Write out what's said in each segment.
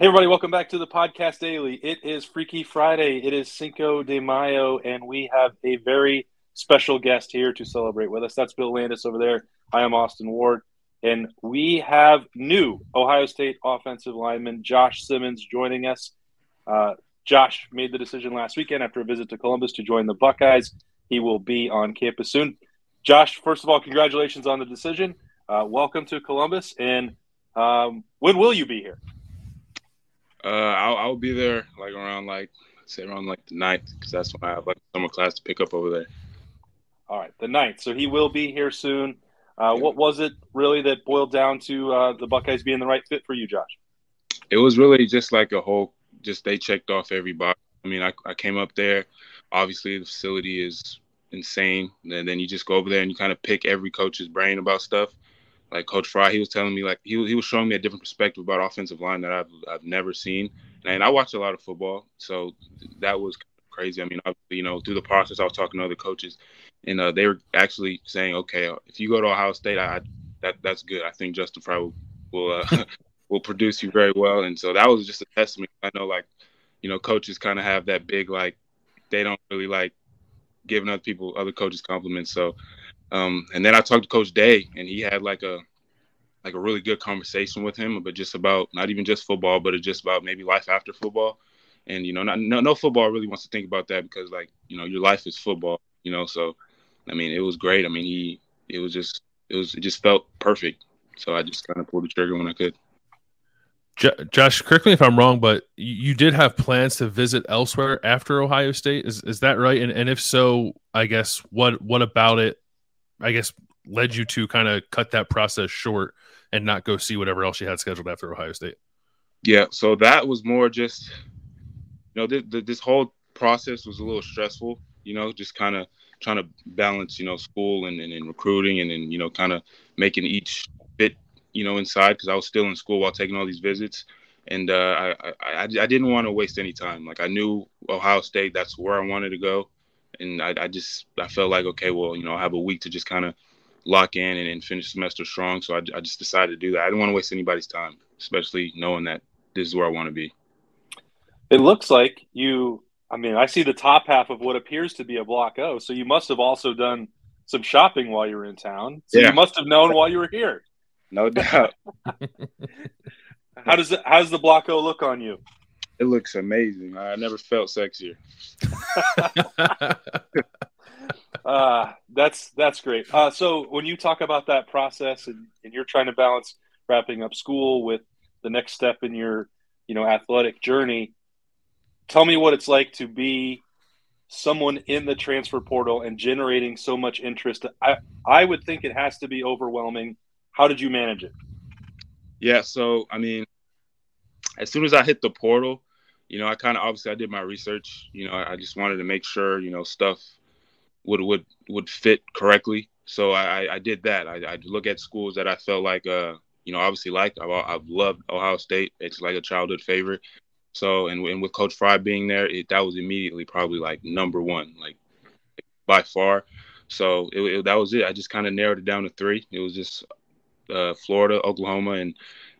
Hey, everybody, welcome back to the podcast daily. It is Freaky Friday. It is Cinco de Mayo, and we have a very special guest here to celebrate with us. That's Bill Landis over there. I am Austin Ward, and we have new Ohio State offensive lineman Josh Simmons joining us. Uh, Josh made the decision last weekend after a visit to Columbus to join the Buckeyes. He will be on campus soon. Josh, first of all, congratulations on the decision. Uh, welcome to Columbus, and um, when will you be here? Uh, I'll, I'll be there like around like say around like the ninth because that's when I have like summer class to pick up over there. All right, the ninth. So he will be here soon. Uh, yeah. What was it really that boiled down to uh, the Buckeyes being the right fit for you, Josh? It was really just like a whole. Just they checked off every box. I mean, I, I came up there. Obviously, the facility is insane. And then you just go over there and you kind of pick every coach's brain about stuff like Coach Frye, he was telling me like he he was showing me a different perspective about offensive line that I've I've never seen, and I watch a lot of football, so that was crazy. I mean, you know, through the process, I was talking to other coaches, and uh, they were actually saying, okay, uh, if you go to Ohio State, I that that's good. I think Justin Frye will will, uh, will produce you very well, and so that was just a testament. I know, like, you know, coaches kind of have that big like they don't really like giving other people other coaches compliments, so um, and then I talked to Coach Day, and he had like a like a really good conversation with him, but just about not even just football, but just about maybe life after football. And you know, not, no no football really wants to think about that because like you know your life is football, you know. So I mean, it was great. I mean, he it was just it was it just felt perfect. So I just kind of pulled the trigger when I could. Josh, correct me if I'm wrong, but you did have plans to visit elsewhere after Ohio State. Is is that right? And and if so, I guess what what about it I guess led you to kind of cut that process short and not go see whatever else you had scheduled after Ohio State? Yeah, so that was more just, you know, th- th- this whole process was a little stressful. You know, just kind of trying to balance, you know, school and, and, and recruiting, and then you know, kind of making each bit, you know, inside because I was still in school while taking all these visits, and uh, I, I I didn't want to waste any time. Like I knew Ohio State, that's where I wanted to go, and I, I just I felt like okay, well, you know, I have a week to just kind of lock in and, and finish semester strong. So I, I just decided to do that. I didn't want to waste anybody's time, especially knowing that this is where I want to be. It looks like you. I mean, I see the top half of what appears to be a block O. So you must have also done some shopping while you were in town. So yeah. you must have known while you were here. No doubt. how does it? How does the block O look on you? It looks amazing. I never felt sexier. uh, that's that's great. Uh, so when you talk about that process and, and you're trying to balance wrapping up school with the next step in your you know athletic journey, tell me what it's like to be someone in the transfer portal and generating so much interest. I I would think it has to be overwhelming. How did you manage it? Yeah, so I mean, as soon as I hit the portal, you know, I kind of obviously I did my research. You know, I, I, just wanted to make sure you know stuff would would would fit correctly. So I, I did that. I, I look at schools that I felt like, uh, you know, obviously like I've, I've loved Ohio State. It's like a childhood favorite. So and, and with Coach Frye being there, it, that was immediately probably like number one, like by far. So it, it, that was it. I just kind of narrowed it down to three. It was just uh, Florida, Oklahoma, and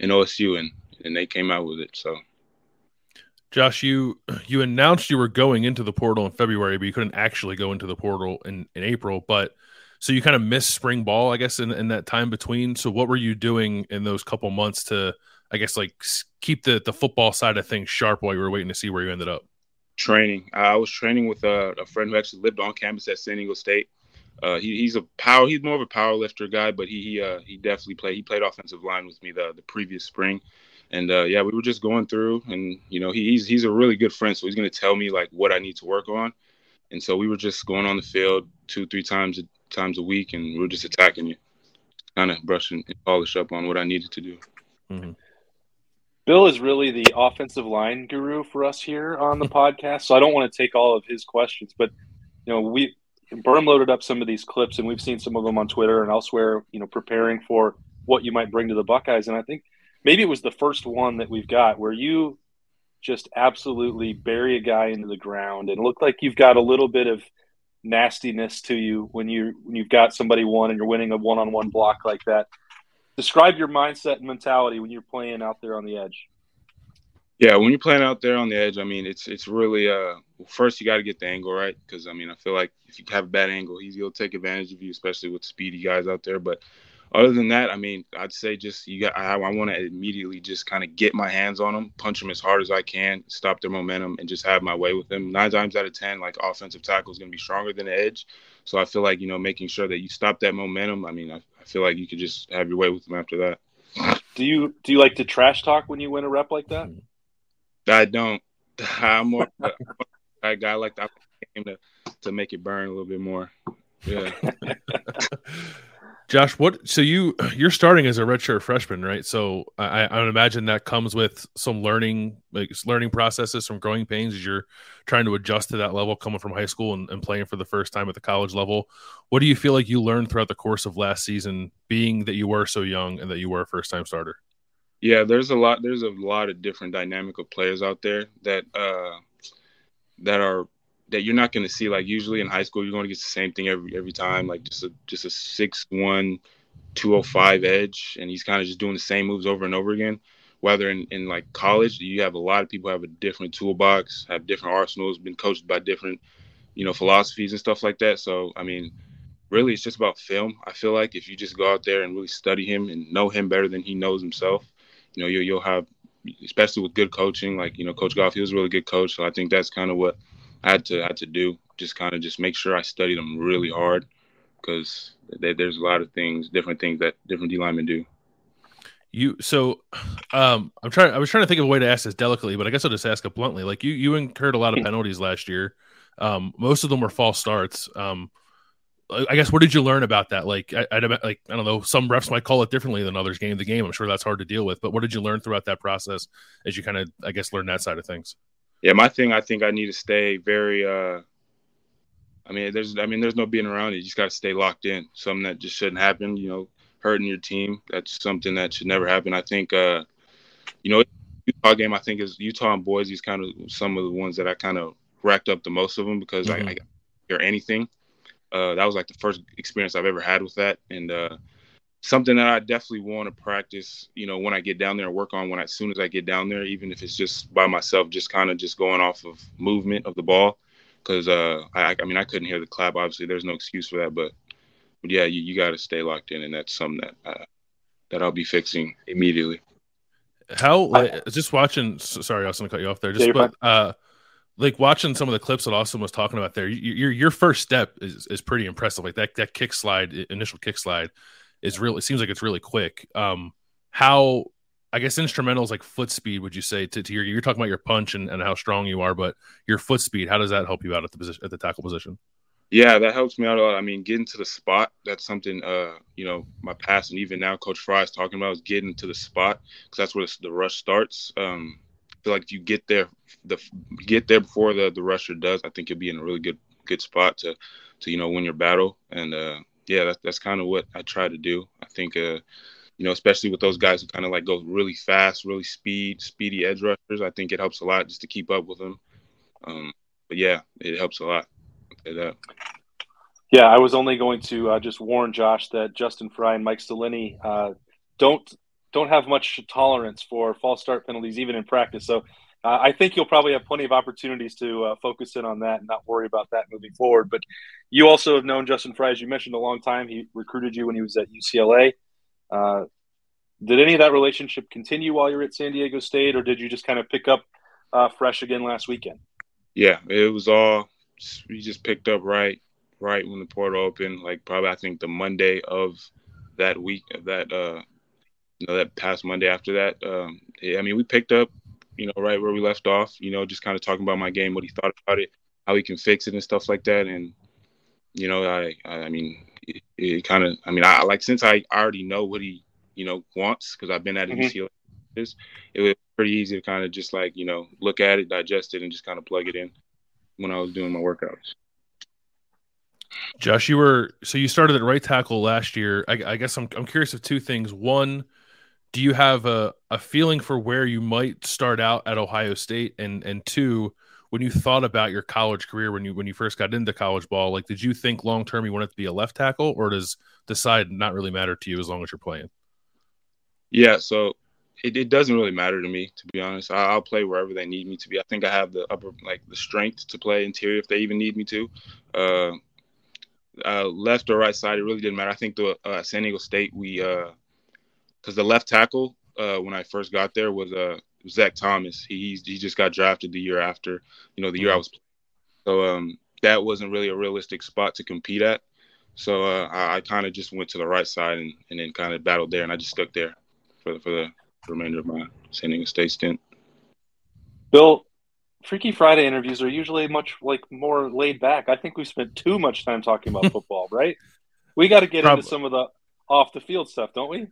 and OSU, and and they came out with it. So Josh, you you announced you were going into the portal in February, but you couldn't actually go into the portal in, in April. But so you kind of missed spring ball, I guess, in, in that time between. So what were you doing in those couple months to, I guess, like keep the the football side of things sharp while you were waiting to see where you ended up? Training. I was training with a, a friend who actually lived on campus at San Diego State. Uh, he, he's a power. He's more of a power lifter guy, but he he uh, he definitely played. He played offensive line with me the the previous spring and uh, yeah, we were just going through, and you know, he's he's a really good friend, so he's gonna tell me like what I need to work on, and so we were just going on the field two, three times times a week, and we were just attacking it, kind of brushing and polish up on what I needed to do. Mm-hmm. Bill is really the offensive line guru for us here on the podcast, so I don't want to take all of his questions, but you know, we Berm loaded up some of these clips, and we've seen some of them on Twitter and elsewhere. You know, preparing for what you might bring to the Buckeyes, and I think maybe it was the first one that we've got where you just absolutely bury a guy into the ground and look like you've got a little bit of nastiness to you when you when you've got somebody one and you're winning a one-on-one block like that. Describe your mindset and mentality when you're playing out there on the edge. Yeah, when you're playing out there on the edge, I mean, it's it's really uh first you got to get the angle right because I mean I feel like if you have a bad angle, he's he'll take advantage of you, especially with speedy guys out there. But other than that, I mean, I'd say just you got I, I want to immediately just kind of get my hands on them, punch them as hard as I can, stop their momentum, and just have my way with them. Nine times out of ten, like offensive tackle is going to be stronger than the edge, so I feel like you know making sure that you stop that momentum. I mean, I, I feel like you could just have your way with them after that. Do you do you like to trash talk when you win a rep like that? I don't. I'm more a guy like that to to make it burn a little bit more. Yeah. Josh, what? So you you're starting as a redshirt freshman, right? So I, I would imagine that comes with some learning, like learning processes, some growing pains as you're trying to adjust to that level, coming from high school and, and playing for the first time at the college level. What do you feel like you learned throughout the course of last season, being that you were so young and that you were a first time starter? Yeah, there's a lot. There's a lot of different dynamic of players out there that uh, that are that you're not going to see. Like usually in high school, you're going to get the same thing every every time. Like just a just a six one, two oh five edge, and he's kind of just doing the same moves over and over again. Whether in, in like college, you have a lot of people have a different toolbox, have different arsenals, been coached by different, you know, philosophies and stuff like that. So I mean, really, it's just about film. I feel like if you just go out there and really study him and know him better than he knows himself, you know, you'll, you'll have, especially with good coaching, like you know, Coach Goff, he was a really good coach. So I think that's kind of what I had to had to do. Just kind of just make sure I studied them really hard because there's a lot of things, different things that different D linemen do. You so um I'm trying I was trying to think of a way to ask this delicately, but I guess I'll just ask it bluntly. Like you you incurred a lot of penalties last year. Um most of them were false starts. Um I guess what did you learn about that? Like I, I like I don't know, some refs might call it differently than others game to game. I'm sure that's hard to deal with, but what did you learn throughout that process as you kind of I guess learn that side of things? Yeah, my thing, I think I need to stay very. uh I mean, there's, I mean, there's no being around it. You just got to stay locked in. Something that just shouldn't happen. You know, hurting your team. That's something that should never happen. I think, uh you know, Utah game. I think is Utah and Boise is kind of some of the ones that I kind of racked up the most of them because mm-hmm. I, I hear anything. Uh, that was like the first experience I've ever had with that, and uh, something that I definitely want to practice, you know, when I get down there and work on when I, as soon as I get down there, even if it's just by myself, just kind of just going off of movement of the ball. Cause, uh, I, I mean, I couldn't hear the clap. Obviously there's no excuse for that, but, but yeah, you, you got to stay locked in. And that's something that, uh, that I'll be fixing immediately. How, like, just watching, sorry, I was going to cut you off there. Just, yeah, but, uh, like watching some of the clips that Austin was talking about there, your your first step is, is pretty impressive. Like that that kick slide, initial kick slide, is really it seems like it's really quick. Um, how I guess instrumentals like foot speed, would you say to, to your you're talking about your punch and, and how strong you are, but your foot speed, how does that help you out at the position at the tackle position? Yeah, that helps me out a lot. I mean, getting to the spot, that's something uh, you know, my past and even now Coach Frye is talking about is getting to the spot because that's where the rush starts. Um, I feel like if you get there the get there before the the rusher does, I think you'll be in a really good good spot to to you know win your battle. And uh, yeah, that's that's kind of what I try to do. I think, uh, you know, especially with those guys who kind of like go really fast, really speed, speedy edge rushers. I think it helps a lot just to keep up with them. Um, but yeah, it helps a lot. That. Yeah, I was only going to uh, just warn Josh that Justin Frye and Mike Stellini uh, don't don't have much tolerance for false start penalties, even in practice. So uh, I think you'll probably have plenty of opportunities to uh, focus in on that and not worry about that moving forward. But you also have known Justin Frye, as you mentioned, a long time. He recruited you when he was at UCLA. Uh, did any of that relationship continue while you were at San Diego State, or did you just kind of pick up uh, fresh again last weekend? Yeah, it was all we just picked up right, right when the portal opened. Like probably I think the Monday of that week, of that uh, you know, that past Monday after that. Um, I mean, we picked up you know, right where we left off, you know, just kind of talking about my game, what he thought about it, how he can fix it and stuff like that. And, you know, I, I mean, it, it kind of, I mean, I like, since I already know what he, you know, wants, cause I've been at mm-hmm. UCLA, it was pretty easy to kind of just like, you know, look at it, digest it, and just kind of plug it in when I was doing my workouts. Josh, you were so you started at right tackle last year. I, I guess I'm I'm curious of two things. One, do you have a, a feeling for where you might start out at Ohio State? And and two, when you thought about your college career when you when you first got into college ball, like did you think long term you wanted to be a left tackle, or does decide not really matter to you as long as you're playing? Yeah, so it, it doesn't really matter to me, to be honest. I, will play wherever they need me to be. I think I have the upper, like the strength to play interior if they even need me to. Uh, uh, left or right side, it really didn't matter. I think the uh, San Diego State, we, because the left tackle uh, when I first got there was uh, Zach Thomas. He he just got drafted the year after, you know, the year I was. Playing. So um, that wasn't really a realistic spot to compete at. So uh, I, I kind of just went to the right side and, and then kind of battled there, and I just stuck there for the, for the remainder of my San Diego State stint. Bill, Freaky Friday interviews are usually much like more laid back. I think we spent too much time talking about football, right? We got to get Probably. into some of the off the field stuff, don't we?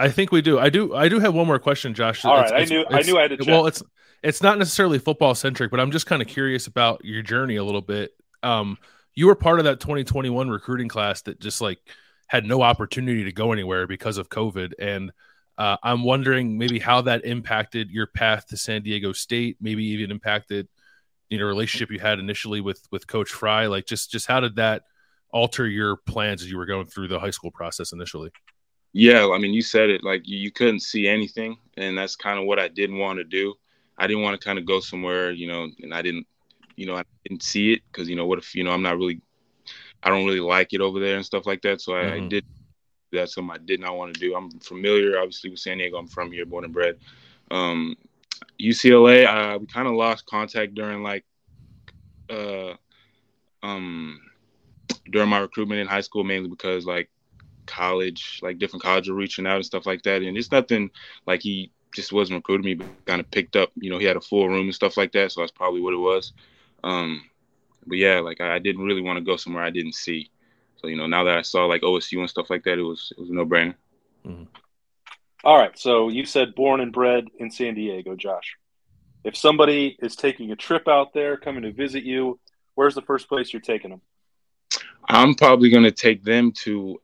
I think we do. I do. I do have one more question, Josh. All right, I knew. I knew I had to. Check. Well, it's it's not necessarily football centric, but I'm just kind of curious about your journey a little bit. Um, you were part of that 2021 recruiting class that just like had no opportunity to go anywhere because of COVID, and uh, I'm wondering maybe how that impacted your path to San Diego State, maybe even impacted you know relationship you had initially with with Coach Frye. Like just just how did that alter your plans as you were going through the high school process initially? Yeah, I mean, you said it like you couldn't see anything, and that's kind of what I didn't want to do. I didn't want to kind of go somewhere, you know, and I didn't, you know, I didn't see it because you know what if you know I'm not really, I don't really like it over there and stuff like that. So I, mm-hmm. I did that's something I did not want to do. I'm familiar, obviously, with San Diego. I'm from here, born and bred. Um, UCLA, uh, we kind of lost contact during like, uh, um, during my recruitment in high school, mainly because like college, like different colleges were reaching out and stuff like that. And it's nothing like he just wasn't recruiting me, but kind of picked up. You know, he had a full room and stuff like that, so that's probably what it was. Um, but yeah, like I, I didn't really want to go somewhere I didn't see. So you know, now that I saw like OSU and stuff like that, it was it was a no brainer. Mm-hmm. All right, so you said born and bred in San Diego, Josh. If somebody is taking a trip out there, coming to visit you, where's the first place you're taking them? I'm probably going to take them to.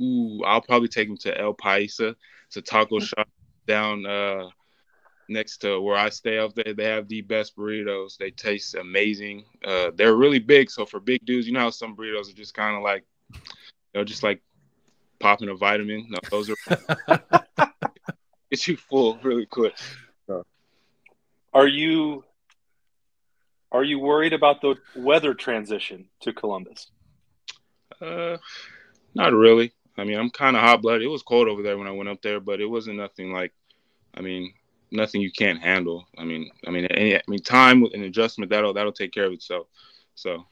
Ooh, I'll probably take them to El Paisa. It's a taco mm-hmm. shop down uh, next to where I stay up there. They have the best burritos. They taste amazing. Uh, they're really big, so for big dudes, you know how some burritos are just kind of like, you know, just like popping a vitamin. No, those are get you full really quick. So. Are you are you worried about the weather transition to Columbus? Uh, not really. I mean, I'm kind of hot blooded. It was cold over there when I went up there, but it wasn't nothing like. I mean, nothing you can't handle. I mean, I mean, any, I mean, time and adjustment that'll that'll take care of itself. So,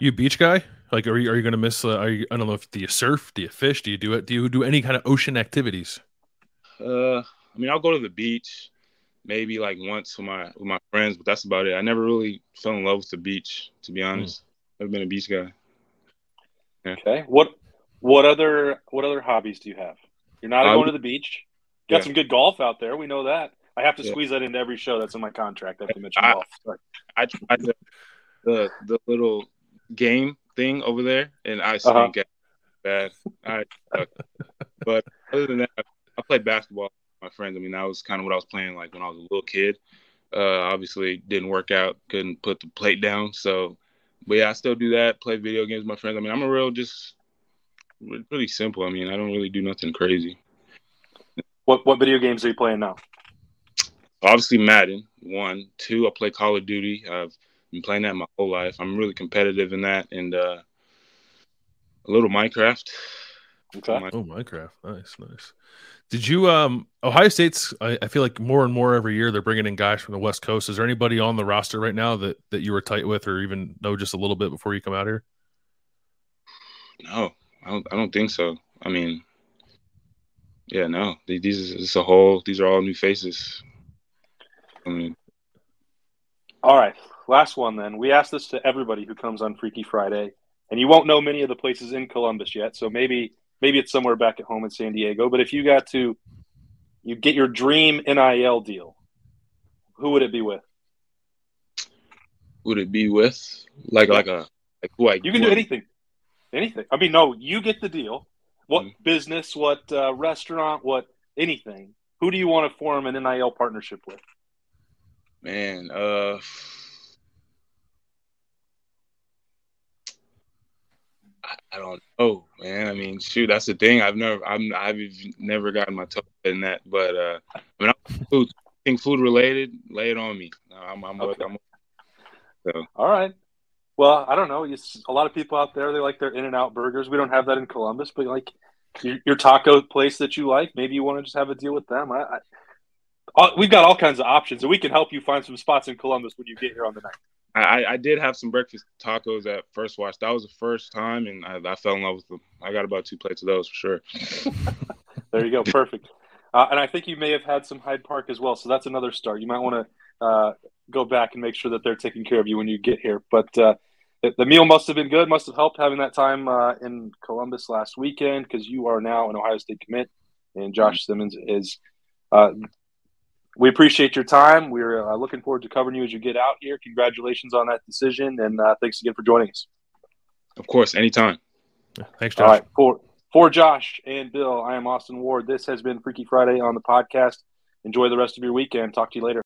you beach guy? Like, are you are you gonna miss? Uh, are you? I don't know if do you surf? Do you fish? Do you do it? Do you do any kind of ocean activities? Uh, I mean, I'll go to the beach, maybe like once with my with my friends, but that's about it. I never really fell in love with the beach, to be honest. Mm. Never been a beach guy. Yeah. Okay. What what other what other hobbies do you have? You're not um, going to the beach. Got yeah. some good golf out there. We know that. I have to yeah. squeeze that into every show. That's in my contract. I have to mention I, golf. Sorry. I tried the, the, the little game thing over there, and I stink uh-huh. at bad. I, uh, but other than that, I played basketball with my friends. I mean, that was kind of what I was playing like when I was a little kid. Uh, obviously, didn't work out. Couldn't put the plate down. So, but yeah, I still do that. Play video games with my friends. I mean, I'm a real just really simple. I mean, I don't really do nothing crazy. What what video games are you playing now? Obviously Madden. One, two. I play Call of Duty. I've been playing that my whole life. I'm really competitive in that, and uh, a little Minecraft. Okay. Oh, Minecraft. Nice, nice. Did you um Ohio State's I, I, feel like more and more every year they're bringing in guys from the West Coast. Is there anybody on the roster right now that that you were tight with or even know just a little bit before you come out here? No, I don't I don't think so. I mean, yeah, no, these is a whole. These are all new faces. I mean, all right, last one then. We ask this to everybody who comes on Freaky Friday, and you won't know many of the places in Columbus yet. So maybe maybe it's somewhere back at home in San Diego. But if you got to, you get your dream NIL deal, who would it be with? Would it be with like like a like who I? You can do anything, anything. I mean, no, you get the deal what mm-hmm. business, what uh, restaurant, what anything. Who do you want to form an NIL partnership with? Man, uh, I don't know, man. I mean, shoot, that's the thing. I've never, I'm, I've never gotten my toe in that. But uh, I mean, I'm food, think food related. Lay it on me. I'm, I'm, okay. I'm, so. All right. Well, I don't know. a lot of people out there they like their In-N-Out burgers. We don't have that in Columbus, but like your, your taco place that you like, maybe you want to just have a deal with them. I, I all, we've got all kinds of options, and we can help you find some spots in Columbus when you get here on the night. I, I did have some breakfast tacos at First Watch. That was the first time, and I, I fell in love with them. I got about two plates of those for sure. there you go, perfect. Uh, and I think you may have had some Hyde Park as well, so that's another start. You might want to uh, go back and make sure that they're taking care of you when you get here. But uh, the meal must have been good, must have helped having that time uh, in Columbus last weekend because you are now an Ohio State commit, and Josh Simmons is uh, we appreciate your time. We're uh, looking forward to covering you as you get out here. Congratulations on that decision, and uh, thanks again for joining us. Of course, anytime. Thanks, Josh. All right, for for Josh and Bill, I am Austin Ward. This has been Freaky Friday on the podcast. Enjoy the rest of your weekend. Talk to you later.